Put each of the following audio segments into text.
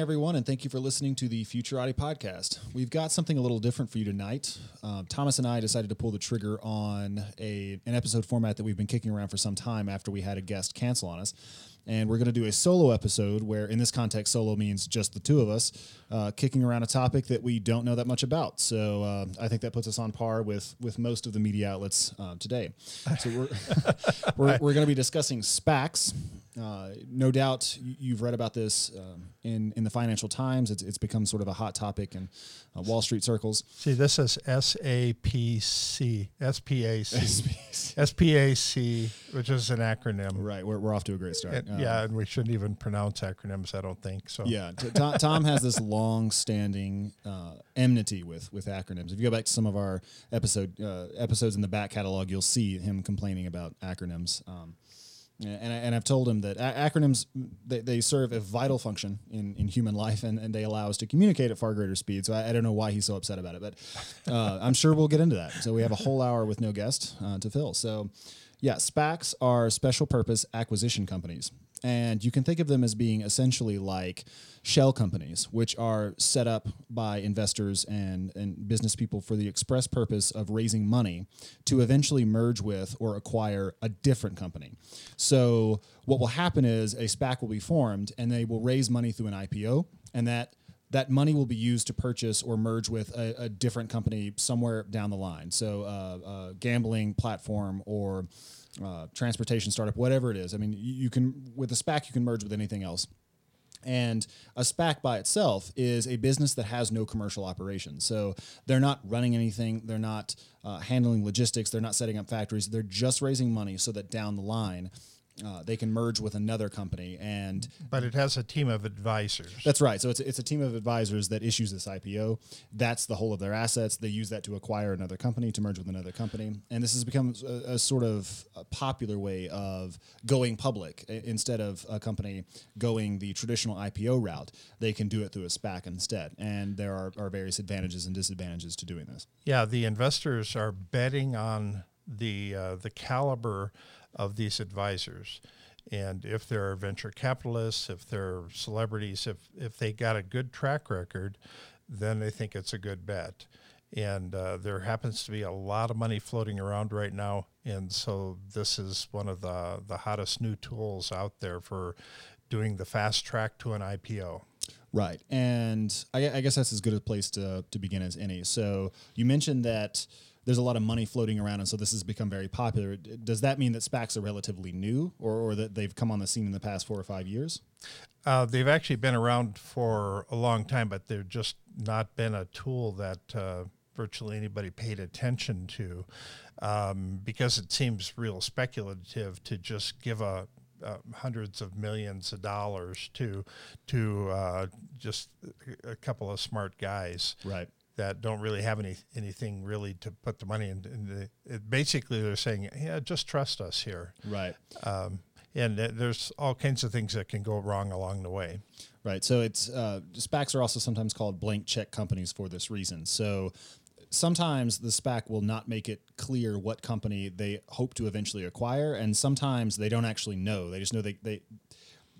Everyone, and thank you for listening to the Futurati podcast. We've got something a little different for you tonight. Uh, Thomas and I decided to pull the trigger on a an episode format that we've been kicking around for some time after we had a guest cancel on us and we're going to do a solo episode where in this context solo means just the two of us uh, kicking around a topic that we don't know that much about so uh, i think that puts us on par with with most of the media outlets uh, today so we're we're, we're going to be discussing spacs uh, no doubt you've read about this um, in in the Financial Times. It's, it's become sort of a hot topic in uh, Wall Street circles. See, this is S A P C S P A C S P A C, which is an acronym. Right, we're, we're off to a great start. And, yeah, and we shouldn't even pronounce acronyms. I don't think so. Yeah, t- Tom, Tom has this long-standing uh, enmity with with acronyms. If you go back to some of our episode uh, episodes in the back catalog, you'll see him complaining about acronyms. Um, and, I, and I've told him that acronyms they, they serve a vital function in, in human life and, and they allow us to communicate at far greater speed. So I, I don't know why he's so upset about it, but uh, I'm sure we'll get into that. So we have a whole hour with no guest uh, to fill. So yeah, SPACs are special purpose acquisition companies. And you can think of them as being essentially like shell companies, which are set up by investors and, and business people for the express purpose of raising money to eventually merge with or acquire a different company. So, what will happen is a SPAC will be formed and they will raise money through an IPO, and that that money will be used to purchase or merge with a, a different company somewhere down the line. So, uh, a gambling platform or uh, transportation startup, whatever it is. I mean, you, can with a SPAC you can merge with anything else. And a SPAC by itself is a business that has no commercial operations. So they're not running anything, they're not uh, handling logistics, they're not setting up factories, they're just raising money so that down the line uh, they can merge with another company and but it has a team of advisors. That's right. So it's, it's a team of advisors that issues this ipo that's the whole of their assets. They use that to acquire another company to merge with another company. And this has become a, a sort of a popular way of going public. Instead of a company going the traditional ipo route they can do it through a spac instead. And there are, are various advantages and disadvantages to doing this. Yeah the investors are betting on the uh, the caliber of these advisors. And if they're venture capitalists, if they're celebrities, if, if they got a good track record, then they think it's a good bet. And uh, there happens to be a lot of money floating around right now. And so this is one of the, the hottest new tools out there for doing the fast track to an IPO. Right. And I, I guess that's as good a place to, to begin as any. So you mentioned that there's a lot of money floating around, and so this has become very popular. Does that mean that SPACs are relatively new, or, or that they've come on the scene in the past four or five years? Uh, they've actually been around for a long time, but they've just not been a tool that uh, virtually anybody paid attention to um, because it seems real speculative to just give a uh, hundreds of millions of dollars to to uh, just a couple of smart guys. Right that don't really have any anything really to put the money in. in the, it, basically, they're saying, "Yeah, just trust us here." Right. Um, and there's all kinds of things that can go wrong along the way. Right. So it's uh, SPACs are also sometimes called blank check companies for this reason. So sometimes the SPAC will not make it clear what company they hope to eventually acquire, and sometimes they don't actually know. They just know they they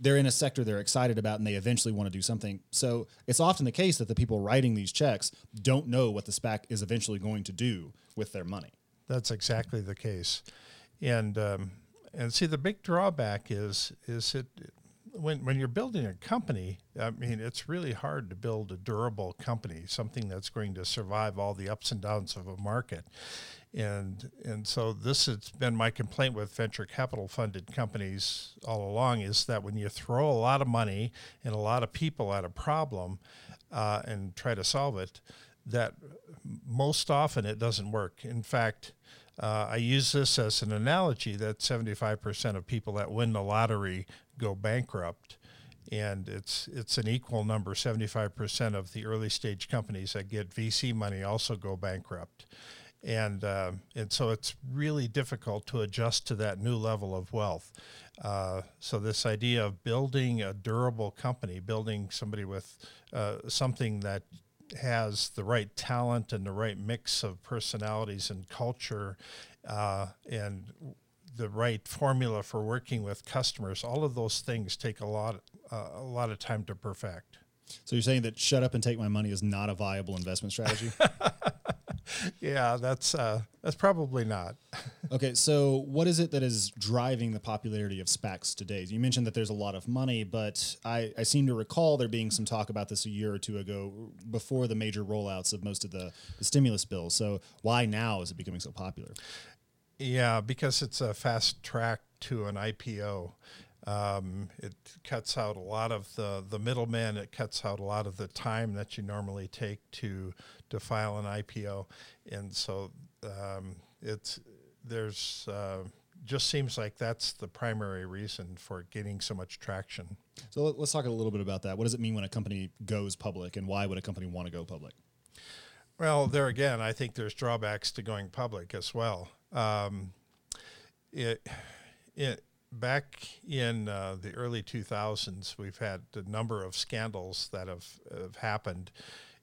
they're in a sector they're excited about and they eventually want to do something. So it's often the case that the people writing these checks don't know what the SPAC is eventually going to do with their money. That's exactly the case, and um, and see the big drawback is is it when when you're building a company. I mean, it's really hard to build a durable company, something that's going to survive all the ups and downs of a market and and so this has been my complaint with venture capital funded companies all along is that when you throw a lot of money and a lot of people at a problem uh, and try to solve it that most often it doesn't work. In fact, uh, I use this as an analogy that 75% of people that win the lottery go bankrupt. And it's it's an equal number. 75% of the early stage companies that get VC money also go bankrupt, and uh, and so it's really difficult to adjust to that new level of wealth. Uh, so this idea of building a durable company, building somebody with uh, something that has the right talent and the right mix of personalities and culture uh, and the right formula for working with customers all of those things take a lot uh, a lot of time to perfect so you're saying that shut up and take my money is not a viable investment strategy yeah, that's uh, that's probably not. okay, so what is it that is driving the popularity of SPACs today? You mentioned that there's a lot of money, but I, I seem to recall there being some talk about this a year or two ago before the major rollouts of most of the, the stimulus bills. So why now is it becoming so popular? Yeah, because it's a fast track to an IPO. Um, it cuts out a lot of the, the middlemen. It cuts out a lot of the time that you normally take to to file an IPO, and so um, it's there's uh, just seems like that's the primary reason for getting so much traction. So let's talk a little bit about that. What does it mean when a company goes public, and why would a company want to go public? Well, there again, I think there's drawbacks to going public as well. Um, it it back in uh, the early 2000s, we've had a number of scandals that have, have happened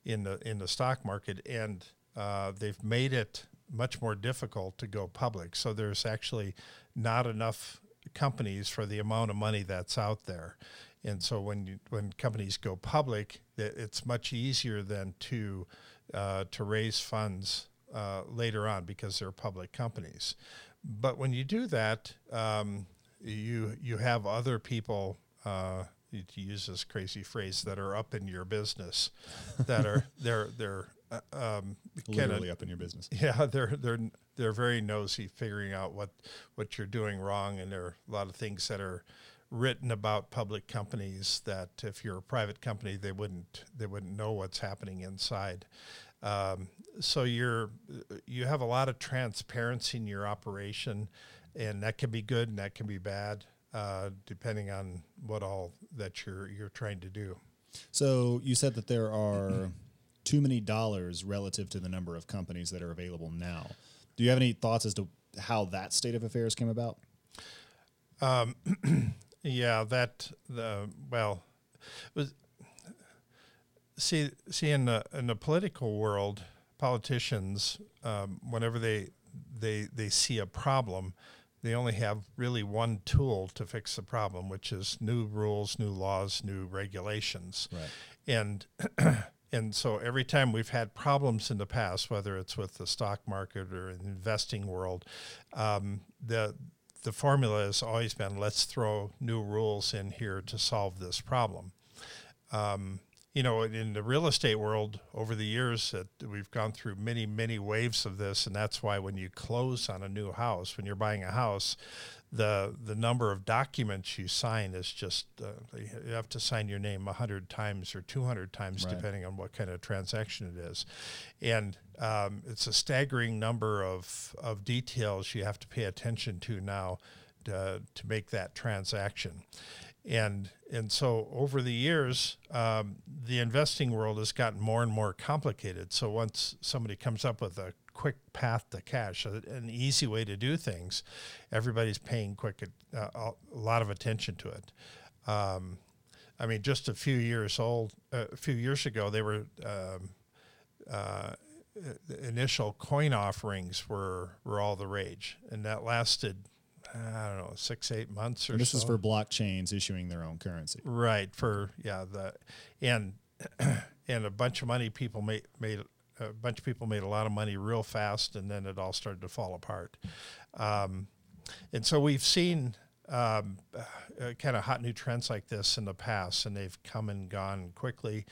in the in the stock market, and uh, they've made it much more difficult to go public. So there's actually not enough companies for the amount of money that's out there, and so when you, when companies go public, it's much easier than to uh, to raise funds uh, later on because they're public companies. But when you do that, um, you you have other people uh, to use this crazy phrase that are up in your business that are they're they're uh, um, literally kinda, up in your business. Yeah, they're they're they're very nosy, figuring out what what you're doing wrong, and there are a lot of things that are written about public companies that if you're a private company, they wouldn't they wouldn't know what's happening inside. Um, so you're you have a lot of transparency in your operation and that can be good and that can be bad, uh, depending on what all that you're you're trying to do. So you said that there are too many dollars relative to the number of companies that are available now. Do you have any thoughts as to how that state of affairs came about? Um, yeah, that the well was see see in the in the political world, politicians um, whenever they they they see a problem, they only have really one tool to fix the problem, which is new rules, new laws, new regulations. Right. And and so every time we've had problems in the past, whether it's with the stock market or in the investing world, um, the the formula has always been let's throw new rules in here to solve this problem. Um, you know, in the real estate world over the years that we've gone through many, many waves of this, and that's why when you close on a new house, when you're buying a house, the the number of documents you sign is just uh, you have to sign your name hundred times or two hundred times right. depending on what kind of transaction it is, and um, it's a staggering number of of details you have to pay attention to now to, to make that transaction and and so over the years, um, the investing world has gotten more and more complicated. So once somebody comes up with a quick path to cash, an easy way to do things, everybody's paying quick uh, a lot of attention to it. Um, I mean, just a few years old, uh, a few years ago, they were um, uh, initial coin offerings were were all the rage, and that lasted I don't know, six, eight months or and this so. is for blockchains issuing their own currency. Right. For, yeah, the, and, and a bunch of money people made, made, a bunch of people made a lot of money real fast and then it all started to fall apart. Um, and so we've seen um, uh, kind of hot new trends like this in the past and they've come and gone quickly.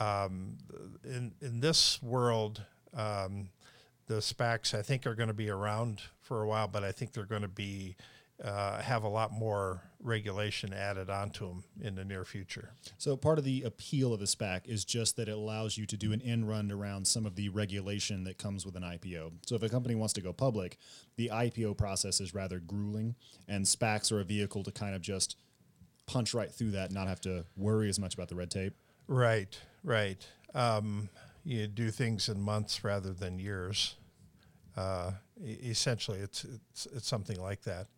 Um, in, in this world, um, the SPACs I think are going to be around for a while, but I think they're going to be uh, have a lot more regulation added onto them in the near future. So part of the appeal of a SPAC is just that it allows you to do an in run around some of the regulation that comes with an IPO. So if a company wants to go public, the IPO process is rather grueling, and SPACs are a vehicle to kind of just punch right through that, and not have to worry as much about the red tape. Right, right. Um, you do things in months rather than years. Uh, essentially, it's, it's it's something like that.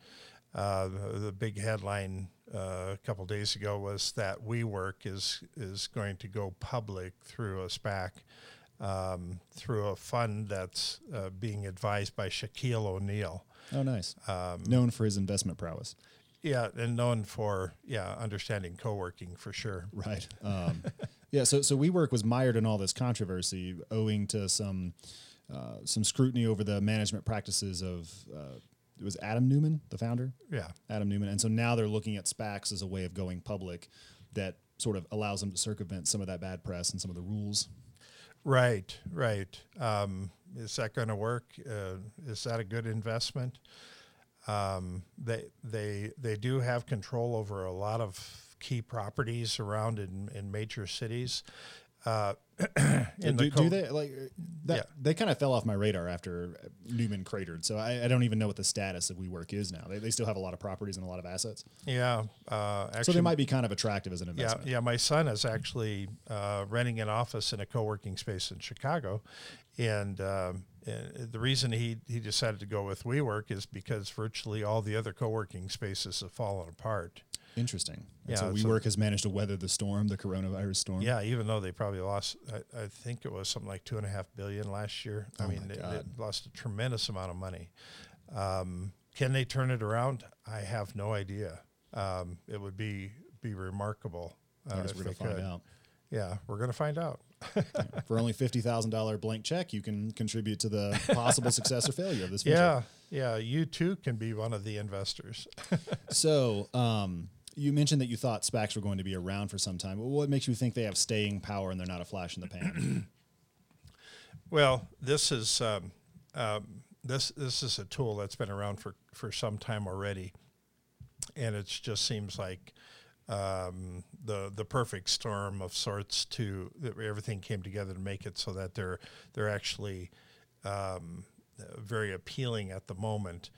Uh, the, big headline uh, a couple days ago was that WeWork is is going to go public through a SPAC, um, through a fund that's uh, being advised by Shaquille O'Neal. Oh, nice. Known for his investment prowess. Yeah, and known for yeah understanding co-working for sure. Right. Um, yeah. So so WeWork was mired in all this controversy owing to some uh, some scrutiny over the management practices of uh, it was Adam Neumann, the founder. Yeah, Adam Neumann, and so now they're looking at SPACs as a way of going public that sort of allows them to circumvent some of that bad press and some of the rules. Right, right. Um, is that going to work? Uh, is that a good investment? Um, they they they do have control over a lot of key properties around in, in major cities. Uh, do, co- do they like that? Yeah. They kind of fell off my radar after Neumann cratered, so I, I don't even know what the status of WeWork is now. They, they still have a lot of properties and a lot of assets, Yeah, uh, actually, so they might be kind of attractive as an Yeah, investment. yeah. My son is actually uh, renting an office in a co-working space in Chicago, and, um, and the reason he he decided to go with WeWork is because virtually all the other co-working spaces have fallen apart. Interesting. And Yeah, so WeWork has managed to weather the storm, the coronavirus storm. Yeah, even though they probably lost, I, I think it was something like two and a half billion last year. I Oh mean, they, they lost a tremendous amount of money. Um, can they turn it around? I have no idea. Um, it would be be remarkable. Uh, if we're they gonna find could. out. Yeah, we're going to find out. For only fifty thousand dollar blank check, you can contribute to the possible success or failure of this venture. Yeah, yeah. You too can be one of the investors. So, um, you mentioned that you thought SPACs were going to be around for some time. What makes you think they have staying power and they're not a flash in the pan? well, this is um, um, this this is a tool that's been around for for some time already, and it just seems like um, the the perfect storm of sorts to everything came together to make it so that they're they're actually um, very appealing at the moment.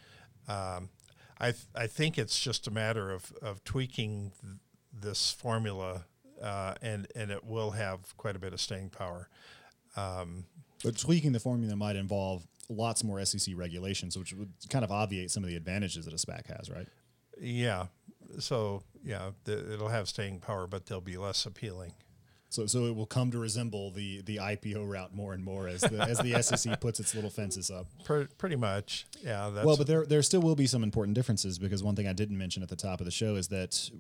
Um, I th- I think it's just a matter of of tweaking th- this formula, uh, and and it will have quite a bit of staying power. but tweaking the formula might involve lots more SEC regulations, which would kind of obviate some of the advantages that a SPAC has, right? Yeah. So yeah, the, it'll have staying power, but they'll be less appealing. So, so it will come to resemble the the IPO route more and more as the as the SEC puts its little fences up. Pretty much. Yeah. That's Well, but there there still will be some important differences because one thing I didn't mention at the top of the show is that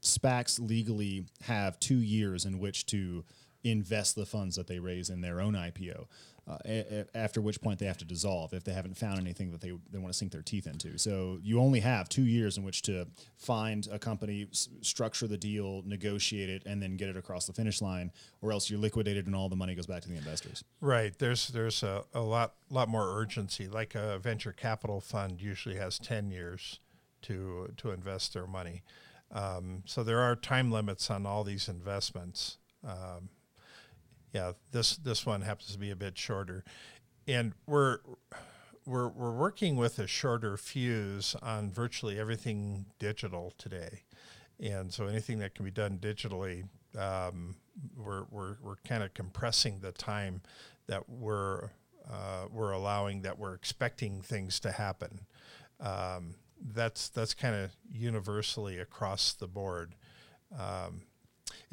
SPACs legally have two years in which to invest the funds that they raise in their own IPO. Uh, a- a- after which point they have to dissolve if they haven't found anything that they, they want to sink their teeth into. So you only have two years in which to find a company, s- structure the deal, negotiate it, and then get it across the finish line, or else you're liquidated and all the money goes back to the investors. right. There's there's a, a lot lot more urgency. Like a venture capital fund usually has ten years to to invest their money. Um, so there are time limits on all these investments. Um, yeah, this this one happens to be a bit shorter, and we're we're we're working with a shorter fuse on virtually everything digital today, and so anything that can be done digitally, um, we're we're we're kind of compressing the time that we're uh, we're allowing that we're expecting things to happen. Um, that's that's kind of universally across the board. Um,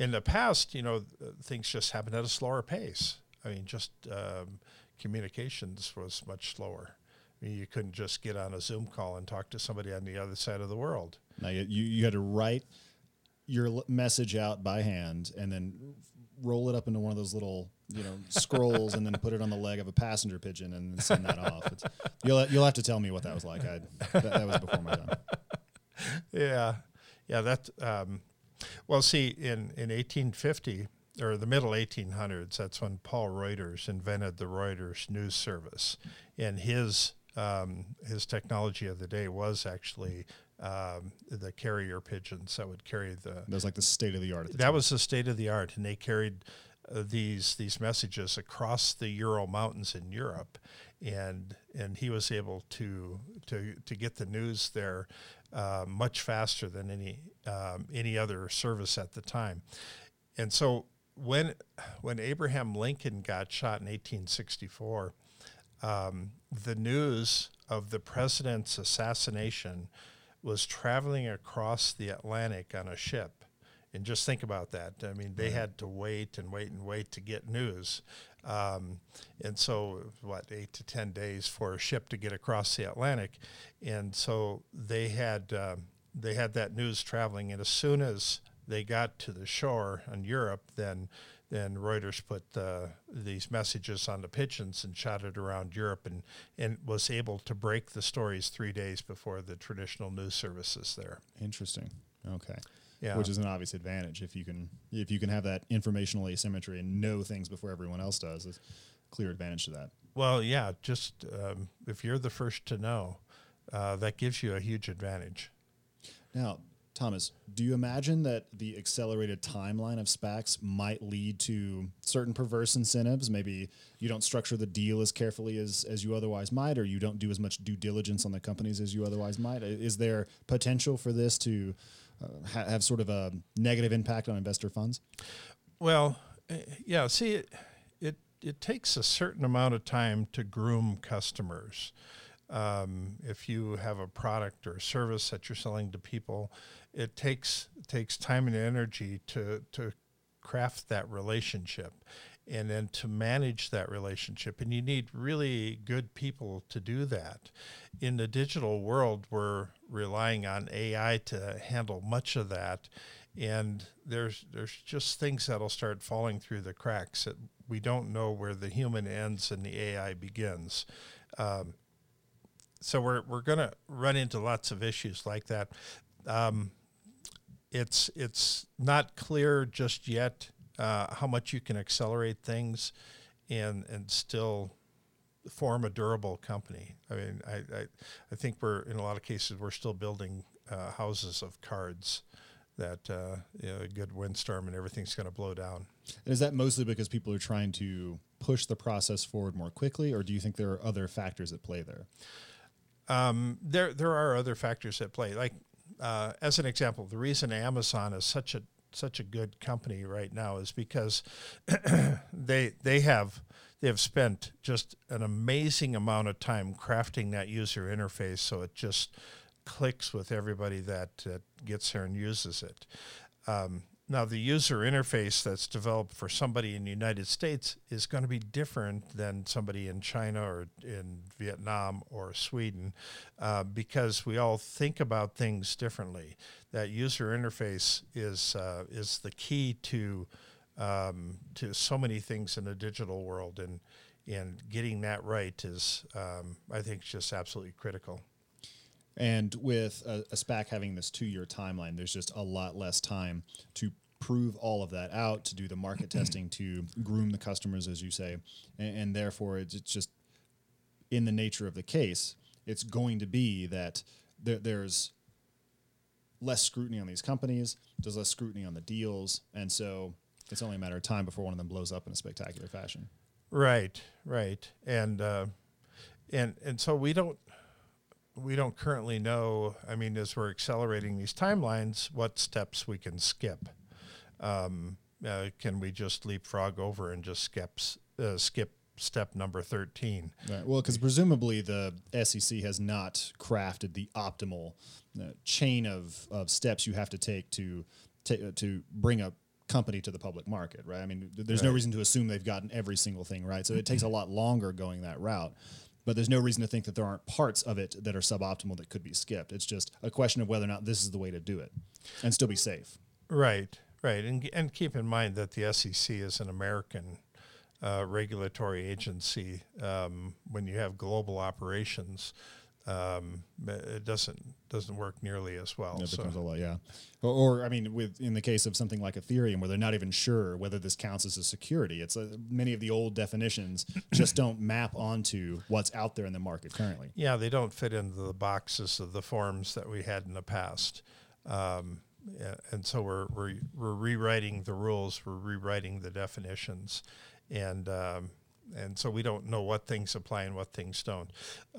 in the past, you know, things just happened at a slower pace. I mean, just um, communications was much slower. I mean, you couldn't just get on a Zoom call and talk to somebody on the other side of the world. Now you, you had to write your message out by hand and then roll it up into one of those little you know scrolls and then put it on the leg of a passenger pigeon and send that off. It's, you'll you'll have to tell me what that was like. I that, that was before my time. Yeah, yeah. That um, well, see, in in 1850 or the middle 1800s, that's when Paul Reuters invented the Reuters news service, and his um, his technology of the day was actually um, the carrier pigeons that would carry the. That was like the state of the art. That was the state of the art, and they carried uh, these these messages across the Ural Mountains in Europe, and and he was able to to to get the news there uh, much faster than any um, any other service at the time, and so when when Abraham Lincoln got shot in 1864, um, the news of the president's assassination was traveling across the Atlantic on a ship. And just think about that. I mean, they had to wait and wait and wait to get news. Um, and so, what, eight to 10 days for a ship to get across the Atlantic. And so they had, uh, they had that news traveling. And as soon as they got to the shore in Europe, then then Reuters put uh, these messages on the pigeons and shot it around Europe and, and was able to break the stories three days before the traditional news services there. Interesting. Okay. Yeah. Which is an obvious advantage if you can if you can have that informational asymmetry and know things before everyone else does. It's clear advantage to that. Well, yeah. Just um, if you're the first to know, uh, that gives you a huge advantage. Now, Thomas, do you imagine that the accelerated timeline of SPACs might lead to certain perverse incentives? Maybe you don't structure the deal as carefully as, as you otherwise might, or you don't do as much due diligence on the companies as you otherwise might. Is there potential for this to uh, ha- have sort of a negative impact on investor funds? Well, eh, yeah. See, it, it it takes a certain amount of time to groom customers. Um, if you have a product or a service that you're selling to people, it takes takes time and energy to to craft that relationship and then to manage that relationship. And you need really good people to do that. In the digital world we're relying on ai to handle much of that. And there's there's just things that'll start falling through the cracks that we don't know where the human ends and the ai begins. Um, so we're, we're going to run into lots of issues like that. Um, it's it's not clear just yet uh, how much you can accelerate things and and still form a durable company. I mean, I, I, I think we're in a lot of cases we're still building uh, houses of cards that uh, you know, a good windstorm and everything's going to blow down. And is that mostly because people are trying to push the process forward more quickly, or do you think there are other factors at play there? Um, there there are other factors at play. Like uh, as an example, the reason Amazon is such a such a good company right now is because they they have they have spent just an amazing amount of time crafting that user interface so it just clicks with everybody that, that gets there and uses it. Um, now, the user interface that's developed for somebody in the United States is going to be different than somebody in China or in Vietnam or Sweden uh, because we all think about things differently. That user interface is, uh, is the key to, um, to so many things in the digital world, and, and getting that right is, um, I think, just absolutely critical. And with a, a, SPAC having this two year timeline, there's just a lot less time to prove all of that out, to do the market testing, to groom the customers, as you say. And, and therefore, it's, it's, just in the nature of the case, it's going to be that there, there's less scrutiny on these companies, there's less scrutiny on the deals. And so it's only a matter of time before one of them blows up in a spectacular fashion. Right, right. And, uh, and, and so we don't, we don't currently know. I mean, as we're accelerating these timelines, what steps we can skip. Um, uh, can we just leapfrog over and just skip uh, skip step number 13 right. well because presumably the sec has not crafted the optimal uh, chain of, of steps you have to take to to, to bring a company to the public market right i mean there's right. no reason to assume they've gotten every single thing right so it takes a lot longer going that route but there's no reason to think that there aren't parts of it that are suboptimal that could be skipped. It's just a question of whether or not this is the way to do it and still be safe. Right, right. And, and keep in mind that the SEC is an American uh, regulatory agency. Um, when you have global operations, um, it doesn't doesn't work nearly as well. It so becomes a lot, yeah. Or, or I mean, with in the case of something like Ethereum, where they're not even sure whether this counts as a security, it's uh, many of the old definitions just don't map onto what's out there in the market currently. yeah, they don't fit into the boxes of the forms that we had in the past. Um, and so we're, we're we're rewriting the rules, we're rewriting the definitions, and um, and so we don't know what things apply and what things don't.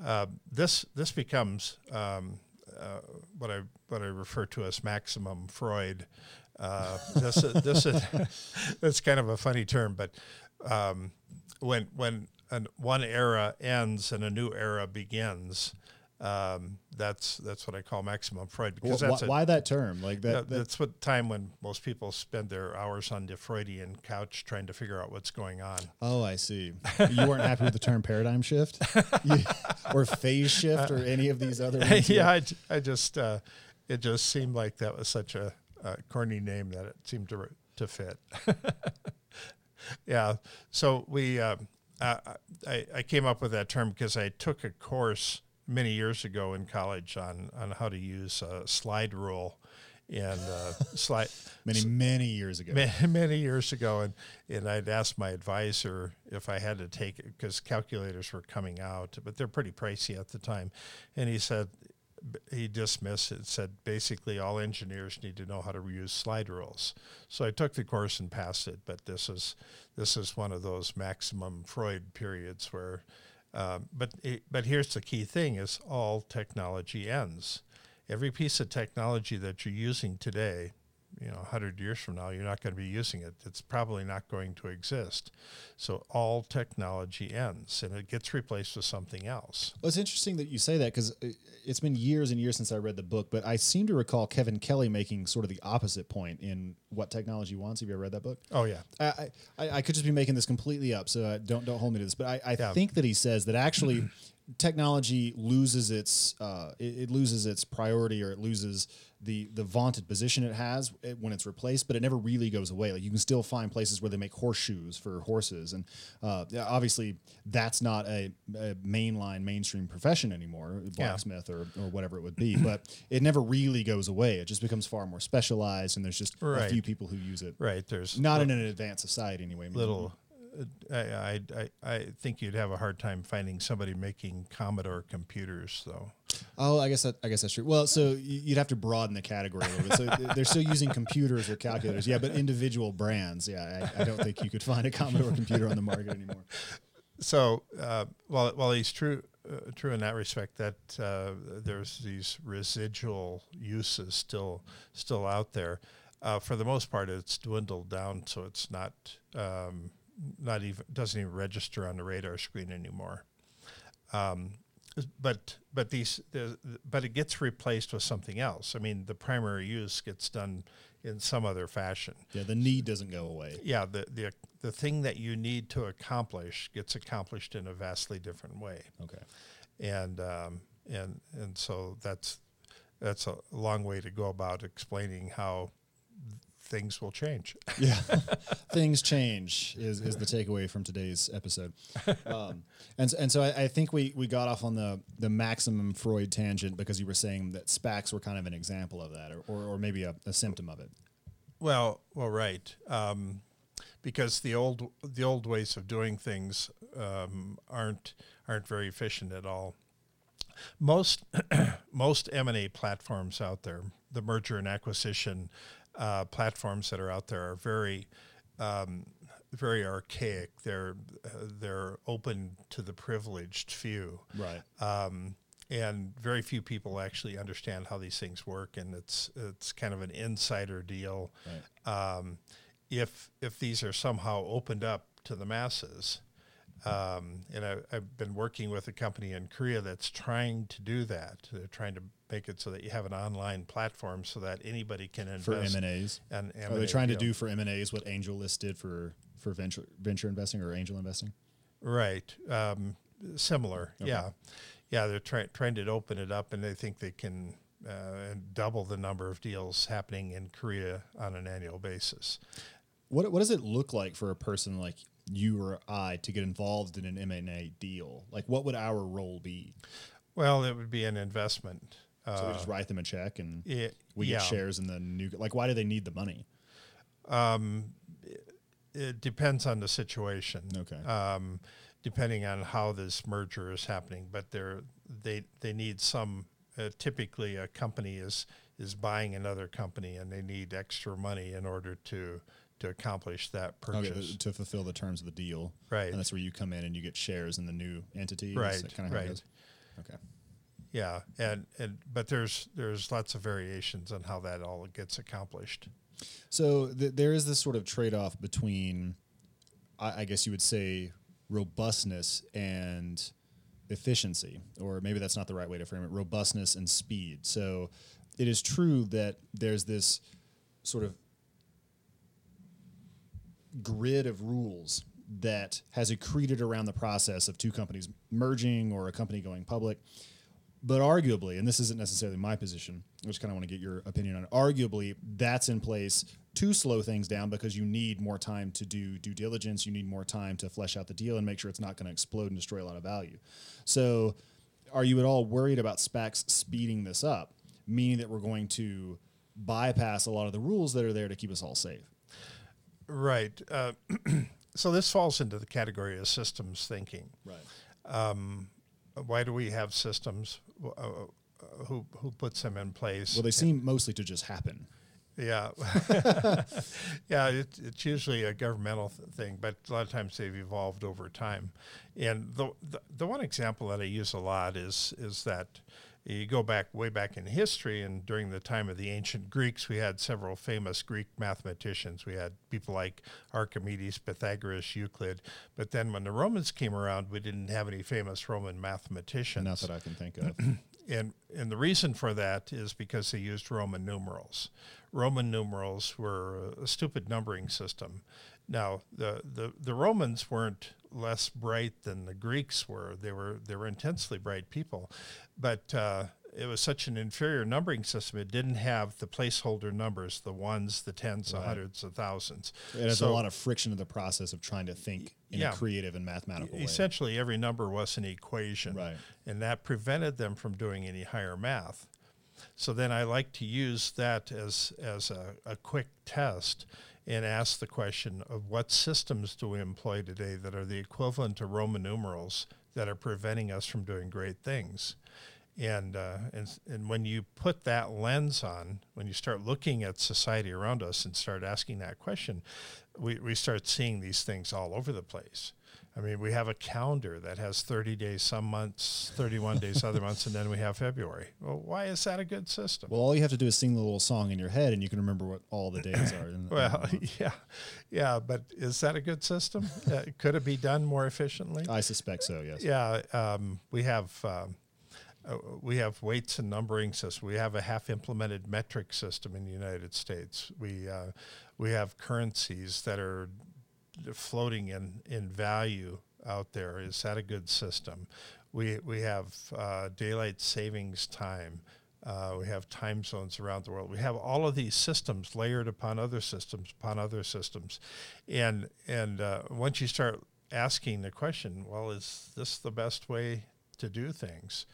Uh, this this becomes um, uh, what I what I refer to as maximum Freud. Uh, this this is it's kind of a funny term, but um, when when an, one era ends and a new era begins, um, that's that's what I call maximum Freud because Wh- that's a, why that term? Like that, that- that- that's what time when most people spend their hours on the Freudian couch trying to figure out what's going on. Oh, I see. You weren't happy with the term paradigm shift, or phase shift, or any of these other. Ones? yeah, I just uh, it just seemed like that was such a, a corny name that it seemed to to fit. yeah, so we uh, I, I I came up with that term because I took a course many years ago in college on on how to use a slide rule and uh, slide many many years ago. many, many years ago, and, and I'd asked my advisor if I had to take it because calculators were coming out, but they're pretty pricey at the time. And he said, he dismissed it, said basically all engineers need to know how to use slide rules. So I took the course and passed it, but this is this is one of those maximum Freud periods where, um, but it, but here's the key thing: is all technology ends. Every piece of technology that you're using today you know, 100 years from now, you're not going to be using it. It's probably not going to exist. So all technology ends and it gets replaced with something else. Well, it's interesting that you say that because it's been years and years since I read the book, but I seem to recall Kevin Kelly making sort of the opposite point in What Technology Wants. Have you ever read that book? Oh, yeah. I, I, I could just be making this completely up, so uh, don't don't hold me to this. But I, I Yeah. think that he says that actually technology loses its uh, it, it loses its priority or it loses the the vaunted position it has eh, when it's replaced, but it never really goes away. Like you can still find places where they make horseshoes for horses, and uh, obviously that's not a, a mainline mainstream profession anymore, blacksmith or, or whatever it would be. but it never really goes away. It just becomes far more specialized, and there's just a few people who use it. Right. There's Not in an advanced society anyway. maybe. little. I, I, I, I think you'd have a hard time finding somebody making Commodore computers, though. Oh, I guess that, I guess that's true. Well, so you'd have to broaden the category a little bit. So they're still using computers or calculators, yeah, but individual brands, yeah. I, I don't think you could find a Commodore computer on the market anymore. So, uh, while while he's true uh, true in that respect, that uh, there's these residual uses still still out there. Uh, for the most part, it's dwindled down, so it's not um, not even doesn't even register on the radar screen anymore. Um, but but these the, but it gets replaced with something else. I mean, the primary use gets done in some other fashion Yeah, the need doesn't go away. yeah, the, the the thing that you need to accomplish gets accomplished in a vastly different way, Okay. and um, and and so that's that's a long way to go about explaining how things will change. Yeah, things change is, is the takeaway from today's episode, um, and and so I, I think we, we got off on the the maximum Freud tangent because you were saying that SPACs were kind of an example of that, or or, or maybe a, a symptom of it. Well, well, right, um, because the old the old ways of doing things um, aren't aren't very efficient at all. Most most M and A platforms out there, the merger and acquisition uh, platforms that are out there, are very um, very archaic. They're uh, they're open to the privileged few Right. um, and very few people actually understand how these things work, and it's it's kind of an insider deal. Um, if if these are somehow opened up to the masses, um, and I, I've been working with a company in Korea that's trying to do that. They're trying to make it so that you have an online platform so that anybody can invest For M and A's, are they trying to do for M and A's what AngelList did for for venture venture investing or angel investing? Right. Um, similar. Yeah. Yeah. They're trying trying to open it up, and they think they can uh, double the number of deals happening in Korea on an annual basis. What what does it look like for a person like you or I to get involved in an M and A deal? Like, what would our role be? Well, it would be an investment. Uh, So we just write them a check and it, we yeah, get shares in the new. Like, why do they need the money? Um, it depends on the situation. Okay. Um, depending on how this merger is happening, but they're they they need some. Uh, typically, a company is is buying another company, and they need extra money in order to to accomplish that Okay, purchase. to fulfill the terms of the deal. Right. And that's where you come in and you get shares in the new entity. Right, that kinda how it right. Okay. Yeah, and and but there's there's lots of variations on how that all gets accomplished. So th- there is this sort of trade off between, I, I guess you would say, robustness and efficiency, or maybe that's not the right way to frame it robustness and speed. So it is true that there's this sort of grid of rules that has accreted around the process of two companies merging or a company going public. But arguably, and this isn't necessarily my position, I just kind of want to get your opinion on it. Arguably, that's in place to slow things down because you need more time to do due diligence. You need more time to flesh out the deal and make sure it's not going to explode and destroy a lot of value. So, are you at all worried about SPACs speeding this up, meaning that we're going to bypass a lot of the rules that are there to keep us all safe? Right. Uh, so this falls into the category of systems thinking. Right. Why do we have systems? Uh, uh, who who puts them in place? Well, they seem mostly to just happen. Yeah, yeah. It, it's usually a governmental th- thing, but a lot of times they've evolved over time. And the, the the one example that I use a lot is is that you go back way back in history, and during the time of the ancient Greeks, we had several famous Greek mathematicians. We had people like Archimedes, Pythagoras, Euclid. But then when the Romans came around, we didn't have any famous Roman mathematicians Not that I can think of. and and the reason for that is because they used Roman numerals. Roman numerals were a stupid numbering system. Now the, the, the Romans weren't less bright than the Greeks were. They were they were intensely bright people, but uh, it was such an inferior numbering system. It didn't have the placeholder numbers, the ones, the tens, the hundreds, the thousands. It has a lot of friction in the process of trying to think in Yeah. a creative and mathematical way. Essentially, every number was an equation, Right. and that prevented them from doing any higher math. So then I like to use that as as a, a quick test and ask the question of what systems do we employ today that are the equivalent to Roman numerals that are preventing us from doing great things. And, uh, and and when you put that lens on, when you start looking at society around us and start asking that question, we, we start seeing these things all over the place. I mean, we have a calendar that has 30 days some months, 31 days other months, and then we have February. Well, why is that a good system? Well, all you have to do is sing the little song in your head, and you can remember what all the days are. in- in Well, month. yeah, yeah, but is that a good system? uh, could it be done more efficiently? I suspect so. Yes. Yeah, um, we have um, uh, we have weights and numbering system. We have a half implemented metric system in the United States. We uh, we have currencies that are floating in in value out there. Is that a good system? We we have uh, daylight savings time. Uh, we have time zones around the world. We have all of these systems layered upon other systems upon other systems, and and uh, once you start asking the question, well, is this the best way to do things?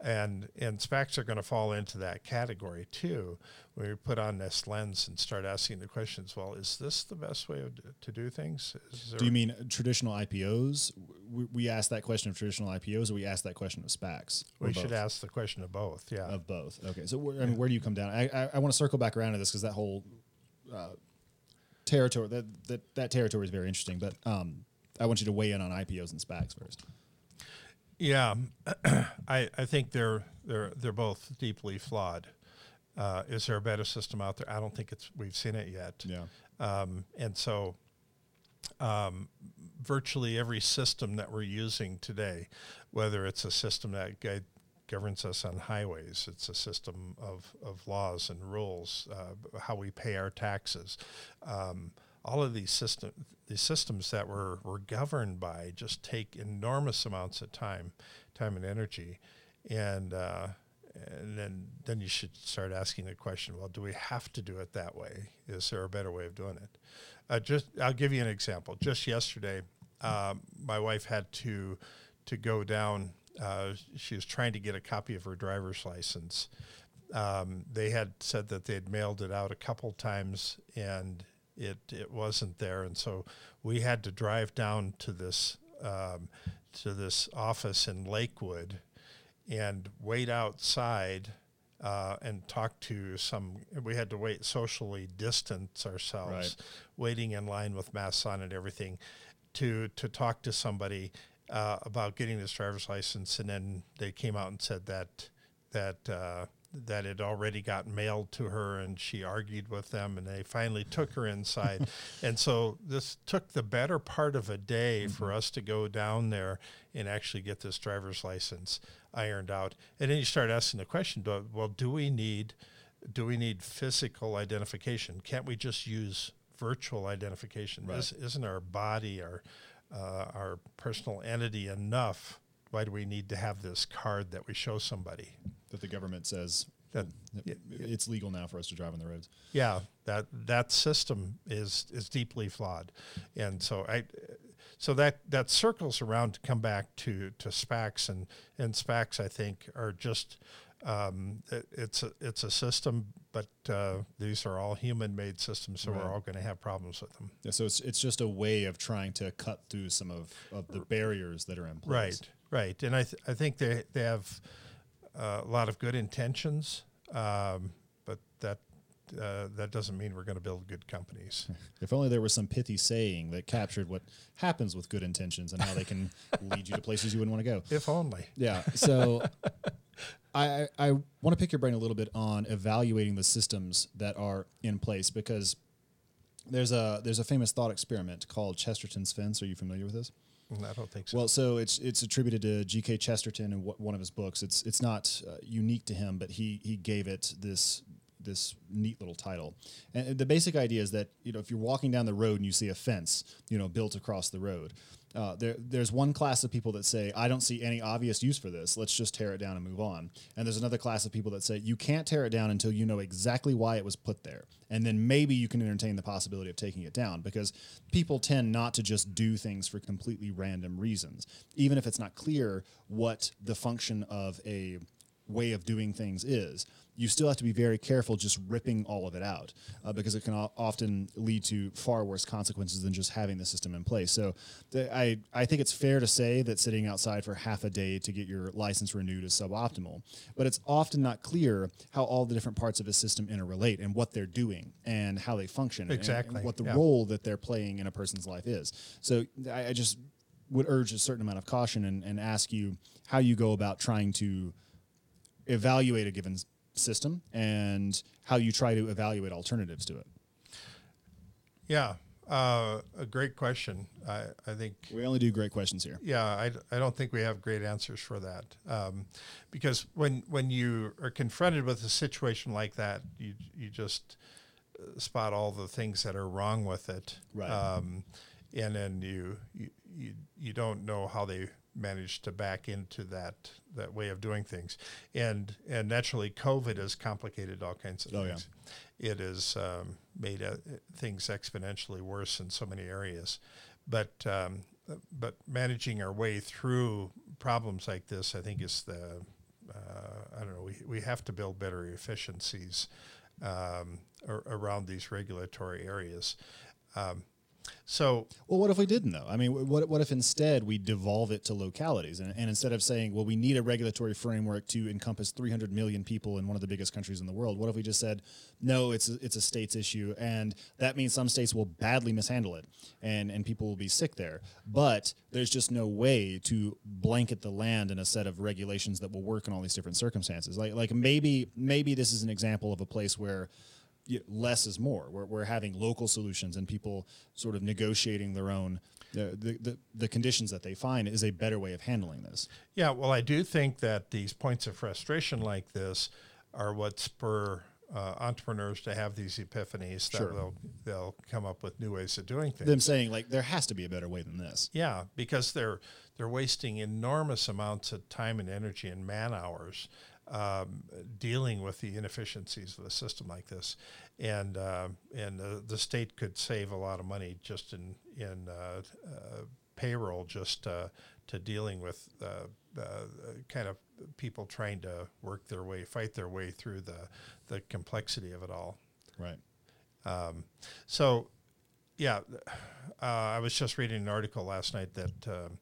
And and SPACs are going to fall into that category too. We put on this lens and start asking the questions, well, is this the best way of, to do things? Is Do you mean traditional IPOs? We, we ask that question of traditional IPOs, or we ask that question of SPACs? We should both? ask the question of both. Yeah. of both. Okay, so where, I mean, where do you come down? I I, I want to circle back around to this because that whole uh, territory that, that that territory is very interesting. But um, I want you to weigh in on IPOs and SPACs first. Yeah, I, I think they're they're they're both deeply flawed. Uh, is there a better system out there? I don't think it's we've seen it yet. Yeah. Um, and so, um, virtually every system that we're using today, whether it's a system that guide, governs us on highways, it's a system of, of laws and rules, uh, how we pay our taxes. Um, all of these system, these systems that we're, we're governed by just take enormous amounts of time, time and energy, and uh, and then then you should start asking the question: Well, do we have to do it that way? Is there a better way of doing it? Uh, just I'll give you an example. Just yesterday, um, my wife had to to go down uh, she was trying to get a copy of her driver's license. Um, they had said that they'd mailed it out a couple times and it it wasn't there, and so we had to drive down to this um, to this office in Lakewood and wait outside uh, and talk to some. We had to wait socially distance ourselves, Right. waiting in line with masks on and everything, to to talk to somebody uh, about getting this driver's license. And then they came out and said that that. Uh, that had already got mailed to her and she argued with them and they finally took her inside. And so this took the better part of a day for us to go down there and actually get this driver's license ironed out. And then you start asking the question well do we need do we need physical identification? Can't we just use virtual identification? Right. Is, isn't our body our uh, our personal entity enough why do we need to have this card that we show somebody that the government says that it's legal now for us to drive on the roads. yeah that that system is is deeply flawed and so i so that that circles around to come back to to spacs and and spacs i think are just um, it, it's a it's a system but uh, these are all human made systems so Right. we're all going to have problems with them Yeah, so it's it's just a way of trying to cut through some of, of the barriers that are in place. Right, right, and I th- I think they they have uh, a lot of good intentions, um, but that uh, that doesn't mean we're going to build good companies. If only there was some pithy saying that captured what happens with good intentions and how they can lead you to places you wouldn't want to go. if only. Yeah. So I, I, I want to pick your brain a little bit on evaluating the systems that are in place because there's a there's a famous thought experiment called Chesterton's fence. Are you familiar with this? I don't think so. Well, so it's it's attributed to G.K. Chesterton in one of his books. It's it's not uh, unique to him, but he he gave it this this neat little title. And the basic idea is that you know if you're walking down the road and you see a fence, you know, built across the road, uh, there there's one class of people that say I don't see any obvious use for this. Let's just tear it down and move on. And there's another class of people that say you can't tear it down until you know exactly why it was put there, and then maybe you can entertain the possibility of taking it down because people tend not to just do things for completely random reasons, even if it's not clear what the function of a way of doing things is. You still have to be very careful just ripping all of it out uh, because it can o- often lead to far worse consequences than just having the system in place. So, the, I I think it's fair to say that sitting outside for half a day to get your license renewed is suboptimal, but it's often not clear how all the different parts of a system interrelate and what they're doing and how they function and- and Exactly, what the yeah. role that they're playing in a person's life is. So, I, I just would urge a certain amount of caution and, and ask you how you go about trying to evaluate a given system and how you try to evaluate alternatives to it. yeah, uh, a great question. I, I think We only do great questions here. yeah, I, I don't think we have great answers for that. Um, because when when you are confronted with a situation like that, you you just uh, spot all the things that are wrong with it. Right. Um, and then you, you you you don't know how they managed to back into that that way of doing things. And and naturally COVID has complicated all kinds of Oh, yeah. things. It has um, made uh, things exponentially worse in so many areas. But um, but managing our way through problems like this, I think, is the uh, I don't know. We we have to build better efficiencies um, ar- around these regulatory areas. Um, so Well, what if we didn't, though? I mean, what, what if instead we devolve it to localities? And, and instead of saying, well, we need a regulatory framework to encompass 300 million people in one of the biggest countries in the world, what if we just said, no, it's a, it's a state's issue. And that means some states will badly mishandle it and, and people will be sick there. But there's just no way to blanket the land in a set of regulations that will work in all these different circumstances. Like, like maybe, maybe this is an example of a place where you know, less is more. We're, we're having local solutions and people sort of negotiating their own the, the, the, the conditions that they find is a better way of handling this. Yeah, well, I do think that these points of frustration like this are what spur uh, entrepreneurs to have these epiphanies that Sure. they'll they'll come up with new ways of doing things. Them saying like there has to be a better way than this. Yeah, because they're they're wasting enormous amounts of time and energy and man hours um, dealing with the inefficiencies of a system like this, and uh, and the, the state could save a lot of money just in in uh, uh, payroll just uh, to dealing with uh, uh, kind of people trying to work their way, fight their way through the the complexity of it all. Right. Um, so, yeah, uh, I was just reading an article last night that um,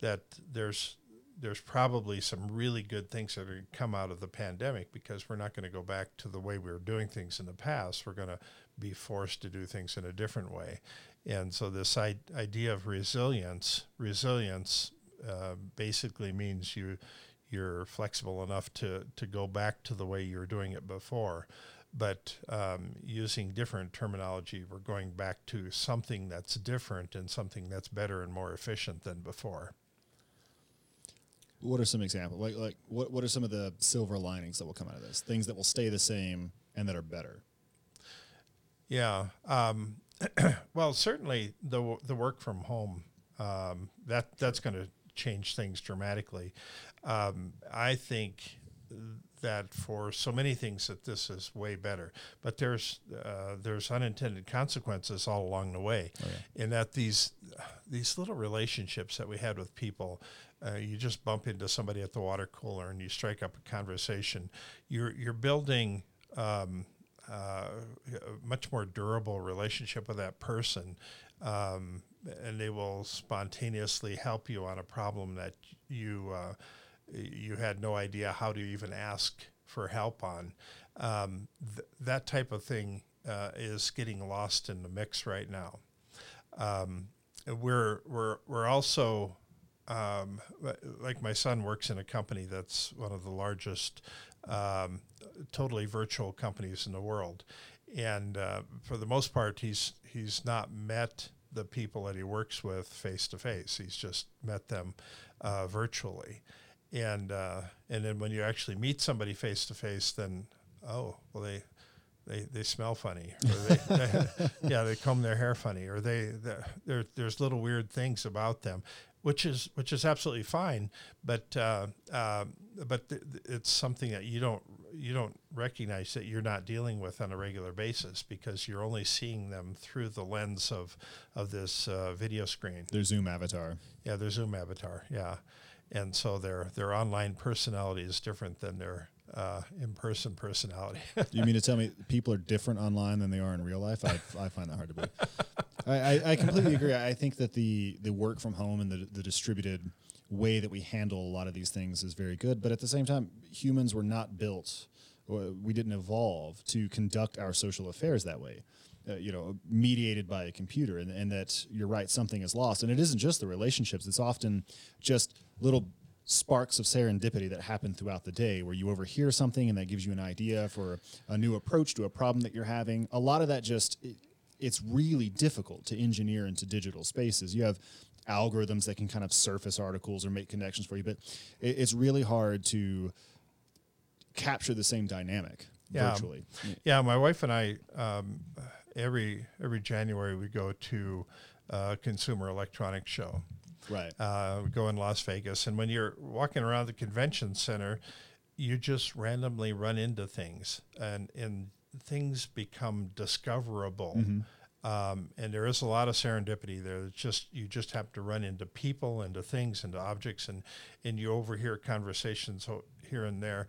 that there's there's probably some really good things that are going to come out of the pandemic because we're not going to go back to the way we were doing things in the past. We're going to be forced to do things in a different way. And so this I- idea of resilience, resilience uh, basically means you you're flexible enough to to go back to the way you were doing it before. But um, using different terminology, we're going back to something that's different and something that's better and more efficient than before. What are some examples? Like, like what, what are some of the silver linings that will come out of this? Things that will stay the same and that are better. Yeah. Um, well, certainly the the work from home um, that that's going to change things dramatically. Um, I think that for so many things that this is way better, but there's uh, there's unintended consequences all along the way, Oh, in that these these little relationships that we had with people. Uh, you just bump into somebody at the water cooler and you strike up a conversation. You're you're building um, uh, a much more durable relationship with that person, um, and they will spontaneously help you on a problem that you uh, you had no idea how to even ask for help on. Um, th- that type of thing uh, is getting lost in the mix right now. Um, we're we're we're also um, like my son works in a company that's one of the largest um, totally virtual companies in the world, and uh, for the most part, he's he's not met the people that he works with face to face. He's just met them uh, virtually, and uh, and then when you actually meet somebody face to face, then oh well they. They, they smell funny, they, they yeah they comb their hair funny, or they, they there there's little weird things about them, which is which is absolutely fine, but uh, uh, but th- it's something that you don't you don't recognize that you're not dealing with on a regular basis because you're only seeing them through the lens of of this uh, video screen. Their Zoom avatar. Yeah, their Zoom avatar. Yeah, and so their their online personality is different than their uh, in-person personality. You mean to tell me people are different online than they are in real life? I, I find that hard to believe. I, I, I completely agree. I think that the the work from home and the the distributed way that we handle a lot of these things is very good. But at the same time, humans were not built, or we didn't evolve to conduct our social affairs that way. Uh, you know, mediated by a computer, and, and that you're right, something is lost, and it isn't just the relationships; it's often just little sparks of serendipity that happen throughout the day where you overhear something and that gives you an idea for a new approach to a problem that you're having. A lot of that just it, it's really difficult to engineer into digital spaces. You have algorithms that can kind of surface articles or make connections for you, but it, it's really hard to capture the same dynamic Yeah. virtually. Yeah, my wife and I um, every every January we go to a consumer electronics show. Right. Uh, go in Las Vegas, and when you're walking around the convention center, you just randomly run into things, and and things become discoverable. Um, and there is a lot of serendipity there. It's just you just have to run into people, into things, into objects, and and you overhear conversations here and there,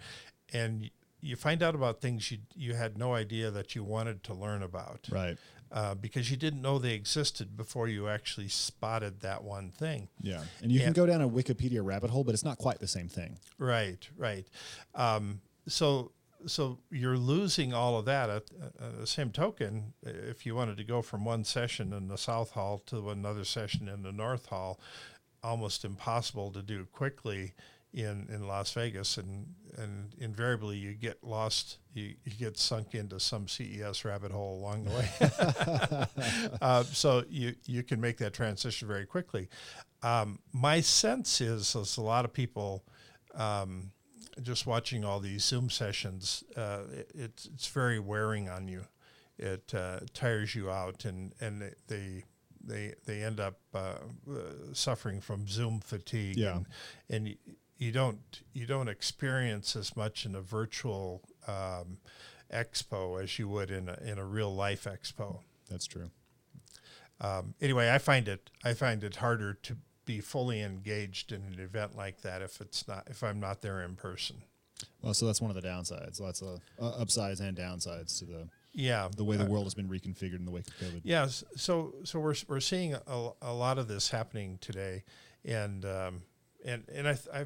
and you find out about things you you had no idea that you wanted to learn about, Right. Uh, because you didn't know they existed before you actually spotted that one thing. Yeah. And you can go down a Wikipedia rabbit hole, but it's not quite the same thing. Right, right. Um, so, so you're losing all of that. At, at the same token, if you wanted to go from one session in the South Hall to another session in the North Hall, almost impossible to do quickly in, in Las Vegas, and and invariably you get lost, you, you get sunk into some CES rabbit hole along the way. uh, so you you can make that transition very quickly. Um, my sense is, is a lot of people um, just watching all these Zoom sessions, uh, it, it's it's very wearing on you. It uh, tires you out, and and they- they they end up uh, uh, suffering from Zoom fatigue. Yeah. and, and you don't you don't experience as much in a virtual um, expo as you would in a, in a real life expo That's true. um, anyway, I find it I find it harder to be fully engaged in an event like that if it's not if I'm not there in person. Well, so that's one of the downsides. Lots of uh, upsides and downsides to the Yeah, the way the uh, world has been reconfigured in the wake of COVID. Yes. So so we're we're seeing a, a lot of this happening today, and um, and and I I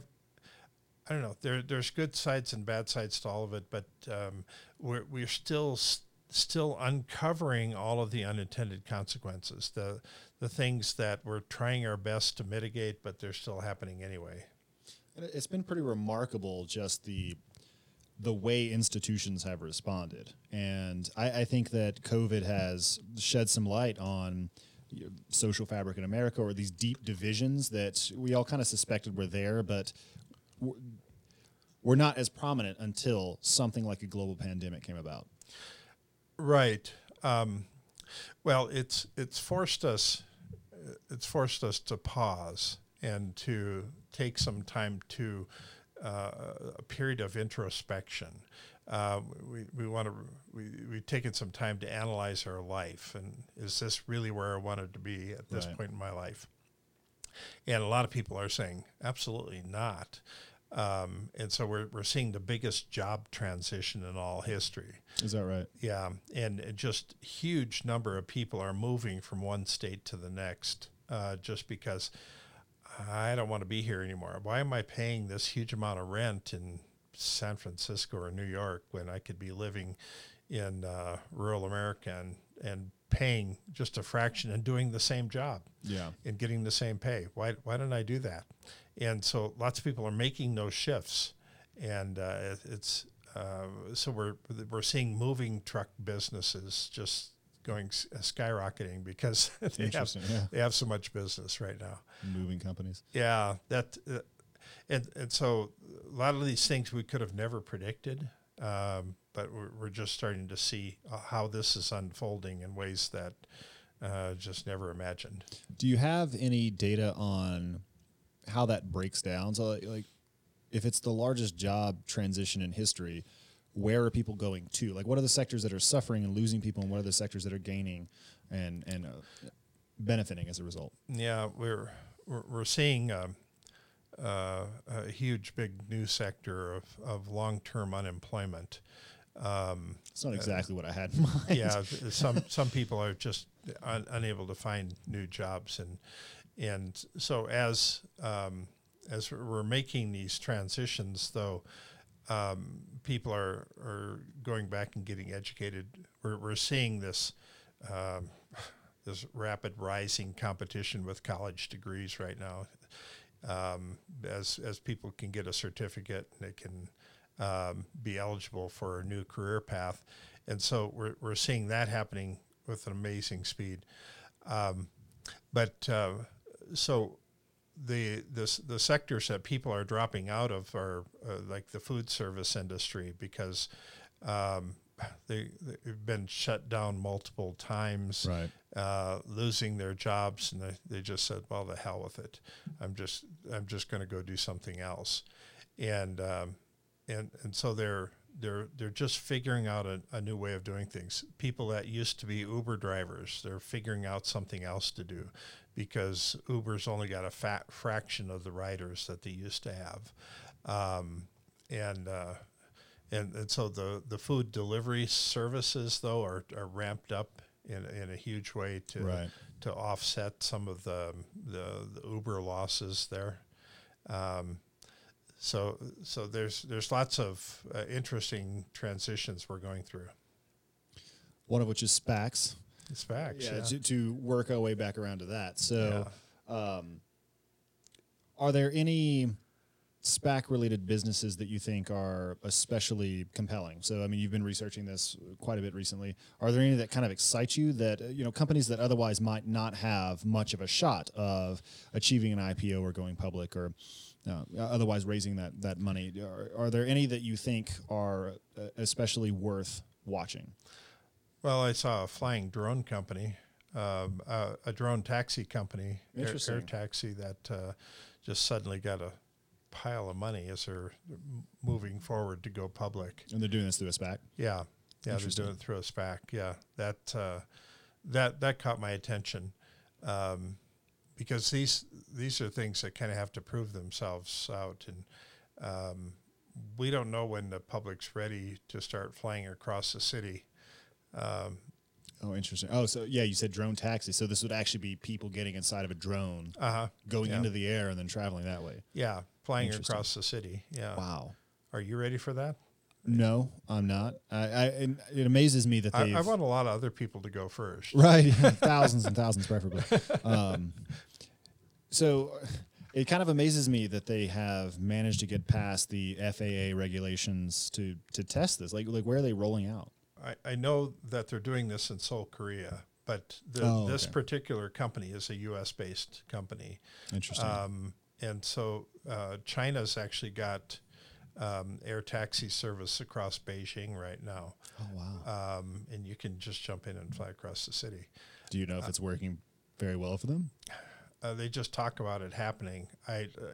I don't know. There there's good sides and bad sides to all of it, but um, we're we're still s- still uncovering all of the unintended consequences. The the things that we're trying our best to mitigate, but they're still happening anyway. It's been pretty remarkable just the the way institutions have responded, and I, I think that COVID has shed some light on social fabric in America, or these deep divisions that we all kind of suspected were there, but were not as prominent until something like a global pandemic came about. Right. Um, well, it's it's forced us it's forced us to pause and to take some time to uh, a period of introspection. Uh, we we want to we we've taken some time to analyze our life and is this really where I wanted to be at this Right. point in my life? And a lot of people are saying absolutely not. Um, and so we're, we're seeing the biggest job transition in all history. Is that right? Yeah, and just huge number of people are moving from one state to the next, uh, just because I don't want to be here anymore. Why am I paying this huge amount of rent in San Francisco or New York when I could be living in uh, rural America and, and paying just a fraction and doing the same job? Yeah. and getting the same pay. Why why didn't I do that? And so lots of people are making those shifts, and uh, it's uh, so we're we're seeing moving truck businesses just going skyrocketing because they have Yeah. they have so much business right now. Moving companies. Yeah, that uh, and and so a lot of these things we could have never predicted, um, but we're, we're just starting to see uh, how this is unfolding in ways that uh, just never imagined. Do you have any data on how that breaks down? So, like, like, if it's the largest job transition in history, where are people going to? Like, what are the sectors that are suffering and losing people, and what are the sectors that are gaining and and uh, benefiting as a result? Yeah, we're we're, seeing um, uh, a huge, big new sector of, of long term unemployment. Um, It's not exactly what I had in mind. yeah, some some people are just un, unable to find new jobs, and and so as um, as we're making these transitions, though, um, people are are going back and getting educated. We're we're seeing this. Um, this rapid rising competition with college degrees right now, um, as as people can get a certificate and they can um, be eligible for a new career path, and so we're we're seeing that happening with an amazing speed. Um, but uh, so the the the sectors that people are dropping out of are uh, like the food service industry because um, they they've been shut down multiple times Right. uh, losing their jobs, and they, they just said, "Well, the hell with it. I'm just I'm just going to go do something else," and um, and and so they're they're they're just figuring out a, a new way of doing things. People that used to be Uber drivers, they're figuring out something else to do, because Uber's only got a fat fraction of the riders that they used to have, um, and. Uh, and, and so the, the food delivery services though are, are ramped up in, in a huge way to Right. to offset some of the the, the Uber losses there. Um, so so there's there's lots of uh, interesting transitions we're going through. One of which is SPACs. It's facts. yeah, Yeah. To, to work our way back around to that. So, um, are there any SPAC related businesses that you think are especially compelling? So, I mean, you've been researching this quite a bit recently. Are there any that kind of excite you that, you know, companies that otherwise might not have much of a shot of achieving an IPO or going public or uh, otherwise raising that, that money? Are, are there any that you think are uh, especially worth watching? Well, I saw a flying drone company, um, uh, a drone taxi company, air, air taxi that uh, just suddenly got a pile of money as they're moving forward to go public. And they're doing this through a SPAC? Yeah, yeah, they're doing it through a SPAC. Yeah, that uh, that that caught my attention. Um, because these these are things that kind of have to prove themselves out, and um, we don't know when the public's ready to start flying across the city. Um, Oh, interesting. Oh, so yeah, you said drone taxi. So this would actually be people getting inside of a drone, uh-huh. going yeah. into the air, and then traveling that way. Yeah, flying across the city. Yeah. Wow. Are you ready for that? No, I'm not. I, I and it amazes me that I. I want a lot of other people to go first. right, thousands and thousands, preferably. Um, so it kind of amazes me that they have managed to get past the FAA regulations to to test this. Like, like where are they rolling out? I, I know that they're doing this in Seoul, Korea, but the, Oh, this okay. particular company is a U.S. based company. Interesting. Um, and so uh, China's actually got um, air taxi service across Beijing right now. oh wow. Um, and you can just jump in and fly across the city. Do you know if it's working very well for them? Uh, they just talk about it happening. I uh,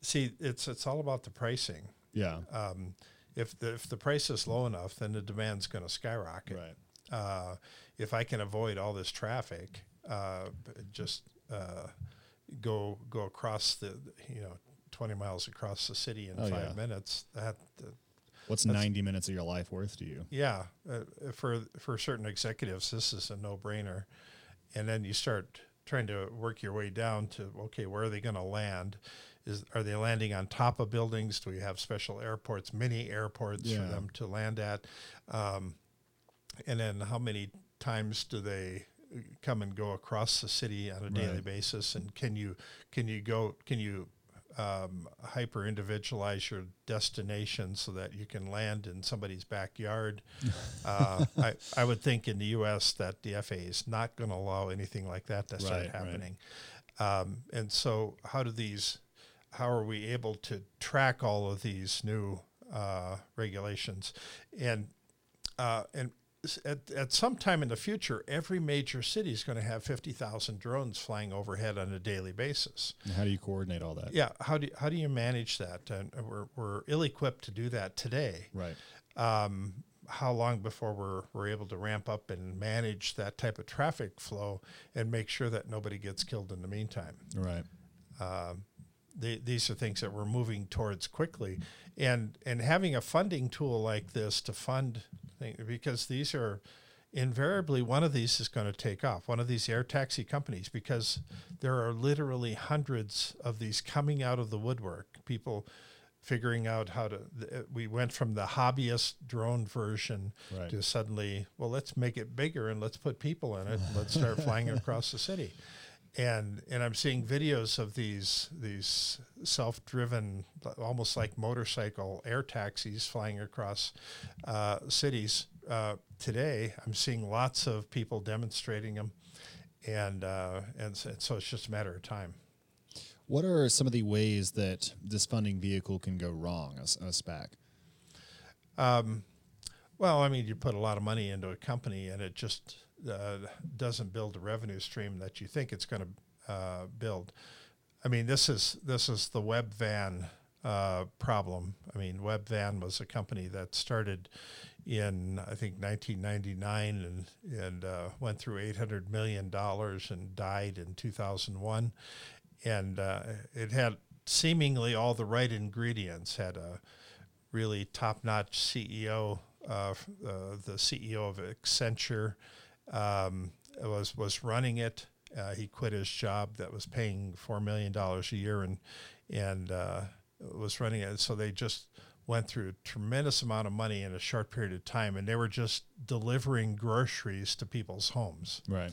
see. It's it's all about the pricing. Yeah. Um, if the if the price is low enough, then the demand's going to skyrocket. right. uh, if I can avoid all this traffic, uh, just uh, go go across the you know twenty miles across the city in Oh, five yeah. minutes. That uh, What's 90 minutes of your life worth to you? yeah, uh, for for certain executives, this is a no brainer. And then you start trying to work your way down to okay, where are they going to land? Is are they landing on top of buildings? Do we have special airports, mini airports Yeah. for them to land at? Um, and then how many times do they come and go across the city on a daily Right. basis? And can you can you go can you um, hyper individualize your destination so that you can land in somebody's backyard? uh, I, I would think in the U.S. that the FAA is not going to allow anything like that to start Right, right. happening. Um, and so, how do these? How are we able to track all of these new uh, regulations? And uh, and at, at some time in the future, every major city is going to have 50,000 drones flying overhead on a daily basis. And how do you coordinate all that? Yeah, how do, how do you manage that? And we're, we're ill equipped to do that today. Right. Um, how long before we're, we're able to ramp up and manage that type of traffic flow and make sure that nobody gets killed in the meantime? Right. Um, the, these are things that we're moving towards quickly, and and having a funding tool like this to fund things, because these are invariably one of these is going to take off. One of these air taxi companies, because there are literally hundreds of these coming out of the woodwork. People figuring out how to. Uh, we went from the hobbyist drone version Right. to suddenly, well, let's make it bigger and let's put people in it. And let's start flying across the city and and I'm seeing videos of these these self-driven, almost like motorcycle air taxis flying across uh, cities uh, today. I'm seeing lots of people demonstrating them, and uh, and so, it's just a matter of time. What are some of the ways that this funding vehicle can go wrong, a, a SPAC? Um, well, I mean, you put a lot of money into a company, and it just uh, doesn't build a revenue stream that you think it's going to uh, build. I mean, this is this is the WebVan uh, problem. I mean, WebVan was a company that started in I think 1999 and and uh, went through 800 million dollars and died in 2001, and uh, it had seemingly all the right ingredients. Had a really top-notch CEO, uh, uh, the CEO of Accenture, um, was was running it. Uh, he quit his job that was paying four million dollars a year and and uh, was running it. So they just went through a tremendous amount of money in a short period of time, and they were just delivering groceries to people's homes Right.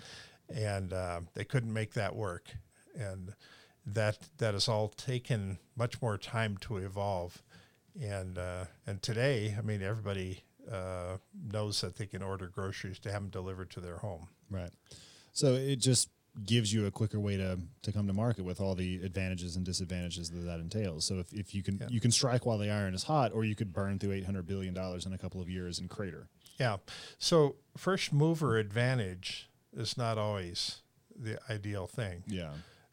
and uh, they couldn't make that work, and that that has all taken much more time to evolve, and uh, and today, I mean, everybody uh, knows that they can order groceries to have them delivered to their home. Right. So it just gives you a quicker way to, to come to market with all the advantages and disadvantages that that entails. So if, if you can Yeah. you can strike while the iron is hot, or you could burn through eight hundred billion dollars in a couple of years and crater. Yeah, so first mover advantage is not always the ideal thing. Yeah.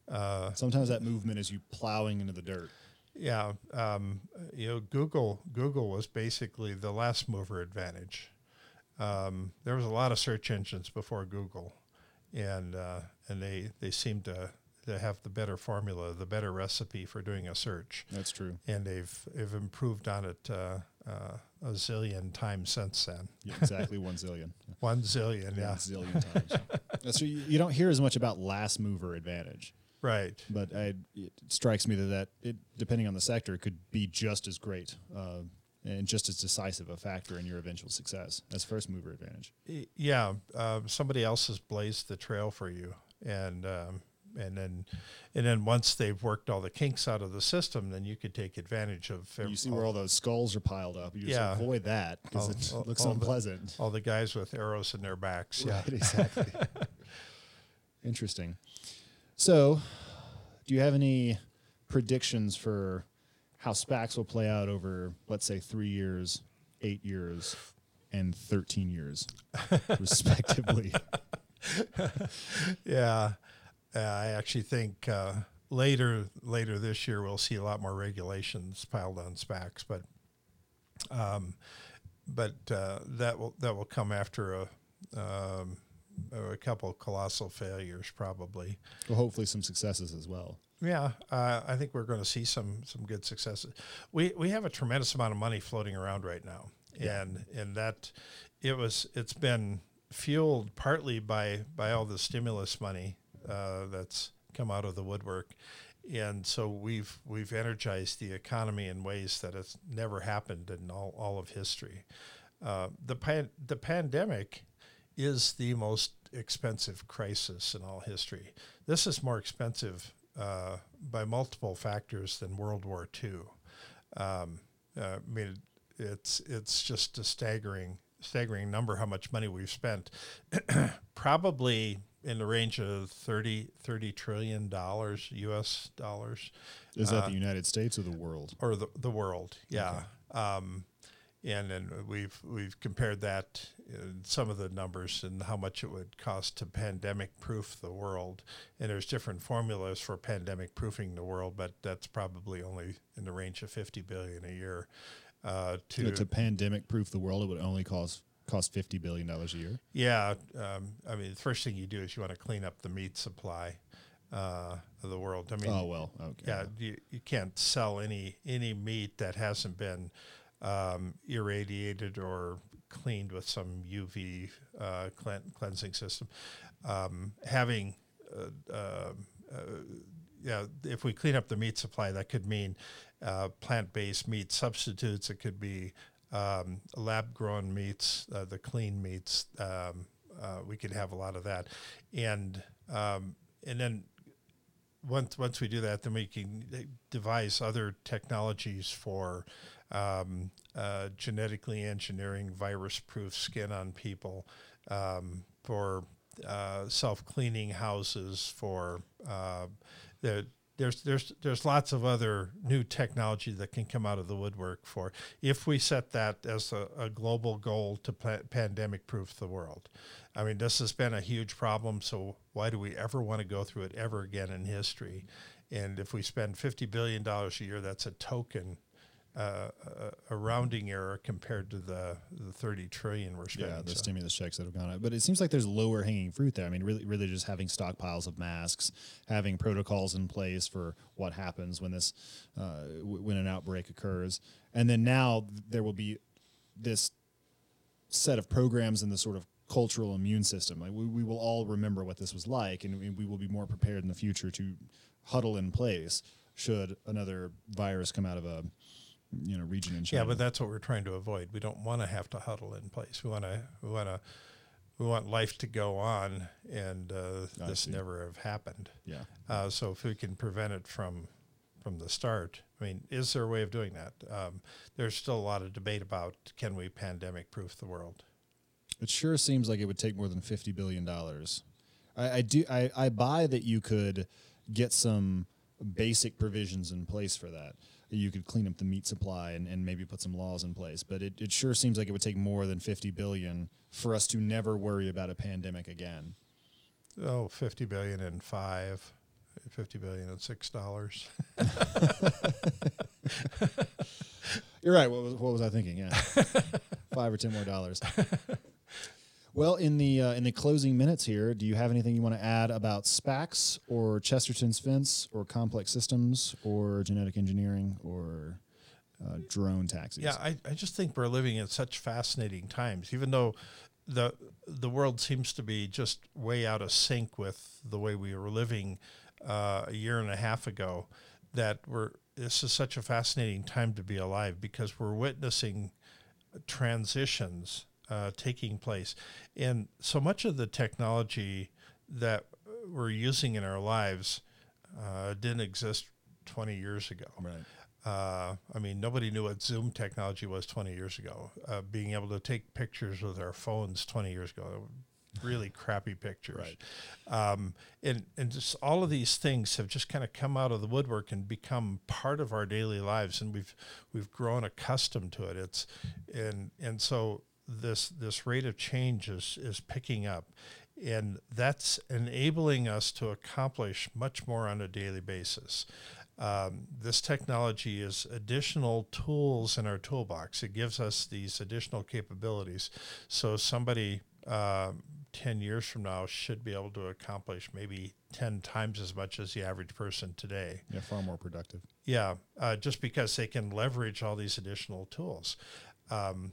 Uh, Sometimes that movement is you plowing into the dirt. Yeah, um, you know, Google Google was basically the last mover advantage. Um, there was a lot of search engines before Google, and uh, and they they seem to to have the better formula, the better recipe for doing a search, That's true. and they've they've improved on it uh, uh, a zillion times since then. Yeah, exactly one zillion. One zillion, One yeah, zillion times. True. You you don't hear as much about last mover advantage, right. but I, it strikes me that that it, depending on the sector, it could be just as great uh, and just as decisive a factor in your eventual success as first mover advantage. Yeah, uh, somebody else has blazed the trail for you, and um, and then and then once they've worked all the kinks out of the system, then you could take advantage of You see where all those skulls are piled up. You just Yeah. avoid that because it all- looks all the- unpleasant. all the guys with arrows in their backs. Yeah. Right, exactly. Interesting. So, do you have any predictions for how SPACs will play out over, let's say, three years, eight years, and 13 years, respectively? Yeah, uh, I actually think uh, later later this year we'll see a lot more regulations piled on SPACs, but um, but uh, that will that will come after a um, a couple of colossal failures probably. well, hopefully, some successes as well. Yeah, uh, I think we're going to see some some good successes. We we have a tremendous amount of money floating around right now, and and that it was it's been fueled partly by by all the stimulus money uh, that's come out of the woodwork, and so we've we've energized the economy in ways that has never happened in all, all of history. Uh, the pan, the pandemic is the most expensive crisis in all history. This is more expensive uh, by multiple factors than World War II. Um, uh, I mean, it's it's just a staggering staggering number how much money we've spent. Probably in the range of 30, 30 trillion dollars U.S. dollars Is that the United States or the world? or the the world. Yeah. Um, and then we've we've compared that in some of the numbers and how much it would cost to pandemic proof the world. And there's different formulas for pandemic proofing the world, but that's probably only in the range of 50 billion a year. Uh, to To, pandemic proof the world, it would only cost cost $50 billion a year. Yeah, um, I mean, the first thing you do is you want to clean up the meat supply uh, of the world. I mean, Oh, well, okay. yeah, you, you can't sell any any meat that hasn't been um, irradiated or cleaned with some UV uh, clean, cleansing system. Um, having uh, uh, uh, yeah, if we clean up the meat supply, that could mean uh, plant-based meat substitutes. It could be um, lab-grown meats, uh, the clean meats. Um, uh, we could have a lot of that, and um, and then once once we do that, then we can devise other technologies for um, uh, genetically engineering virus-proof skin on people, um, for uh, self-cleaning houses, for uh, the there's there's there's lots of other new technology that can come out of the woodwork for if we set that as a, a global goal to pa- pandemic proof the world. I mean, this has been a huge problem. So why do we ever want to go through it ever again in history? And if we spend fifty billion dollars a year, that's a token, uh, a, a rounding error compared to the the thirty trillion we're spending. Yeah, the So- stimulus checks that have gone out. But it seems like there's lower hanging fruit there. I mean, really, really just having stockpiles of masks, having protocols in place for what happens when this, uh, w- when an outbreak occurs, and then now there will be this set of programs and the sort of cultural immune system. Like we, we will all remember what this was like, and we- we will be more prepared in the future to huddle in place should another virus come out of a you know region in China. Yeah, but that's what we're trying to avoid. We don't want to have to huddle in place. We want to we want to we want life to go on, and uh, this see. never have happened. yeah. Uh, so if we can prevent it from from the start, I mean, is there a way of doing that? Um, there's still a lot of debate about can we pandemic proof the world. It sure seems like it would take more than fifty billion dollars. I, I do. I, I buy that you could get some basic provisions in place for that. You could clean up the meat supply and, and maybe put some laws in place. But it, it sure seems like it would take more than fifty billion for us to never worry about a pandemic again. Oh, 50 billion and five. 50 billion and six dollars. You're right. What was, what was I thinking? Yeah, five or ten more dollars. Well, in the uh, in the closing minutes here, do you have anything you want to add about SPACs or Chesterton's fence or complex systems or genetic engineering or uh, drone taxis? Yeah, I, I just think we're living in such fascinating times, even though the the world seems to be just way out of sync with the way we were living uh, a year and a half ago. That we're this is such a fascinating time to be alive because we're witnessing transitions uh, taking place. And so much of the technology that we're using in our lives uh, didn't exist 20 years ago. Right. Uh, I mean, nobody knew what Zoom technology was 20 years ago. Uh, being able to take pictures with our phones 20 years ago, really crappy pictures. Right. Um, and, and just all of these things have just kind of come out of the woodwork and become part of our daily lives. And we've, we've grown accustomed to it. It's, and, and so this this rate of change is is picking up and that's enabling us to accomplish much more on a daily basis. Um, this technology is additional tools in our toolbox. It gives us these additional capabilities. So somebody uh, 10 years from now should be able to accomplish maybe 10 times as much as the average person today. Yeah, far more productive. Yeah, uh, just because they can leverage all these additional tools. Um,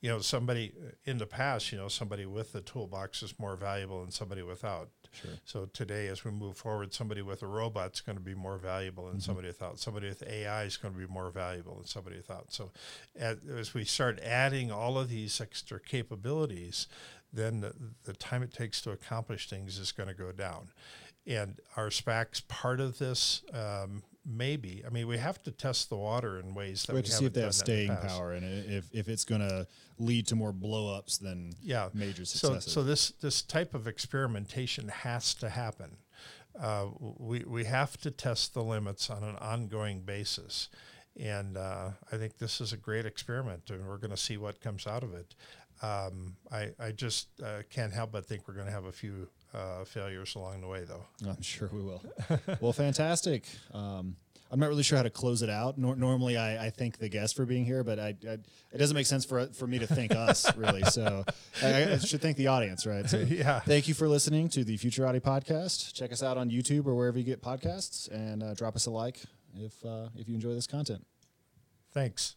you know, somebody in the past, you know, somebody with the toolbox is more valuable than somebody without. Sure. So today, as we move forward, somebody with a robot is going to be more valuable than mm-hmm. somebody without. Somebody with AI is going to be more valuable than somebody without. So, as, as we start adding all of these extra capabilities, then the, the time it takes to accomplish things is going to go down. And our SPACs part of this um, maybe. I mean, we have to test the water in ways that we have we to see if they have staying power and if, if it's going to lead to more blowups than yeah. major successes. So, so this this type of experimentation has to happen. Uh, we we have to test the limits on an ongoing basis, and uh, I think this is a great experiment, and we're going to see what comes out of it. Um, I I just uh, can't help but think we're going to have a few uh, failures along the way, though. I'm sure we will. well, fantastic. Um, I'm not really sure how to close it out. Nor- normally, I, I, thank the guest for being here, but I, I, it doesn't make sense for for me to thank us really. So I, I, should thank the audience, right? So yeah. Thank you for listening to the Futurati podcast. Check us out on YouTube or wherever you get podcasts, and uh, drop us a like if uh, if you enjoy this content. Thanks.